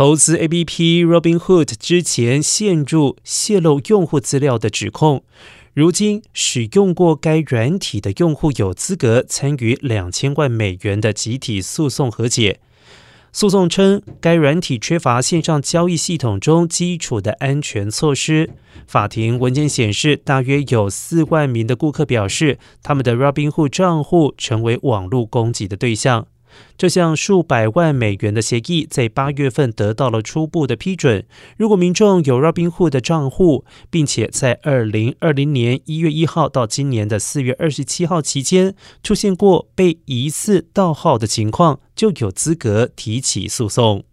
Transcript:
投资 A P P Robinhood 之前陷入泄露用户资料的指控。如今，使用过该软体的用户有资格参与两千万美元的集体诉讼和解。诉讼称，该软体缺乏线上交易系统中基础的安全措施。法庭文件显示，大约有四万名的顾客表示，他们的 Robinhood 账户成为网络攻击的对象。这项数百万美元的协议在八月份得到了初步的批准。如果民众有 Robinhood 的账户，并且在二零二零年一月一号到今年的四月二十七号期间出现过被疑似盗号的情况，就有资格提起诉讼。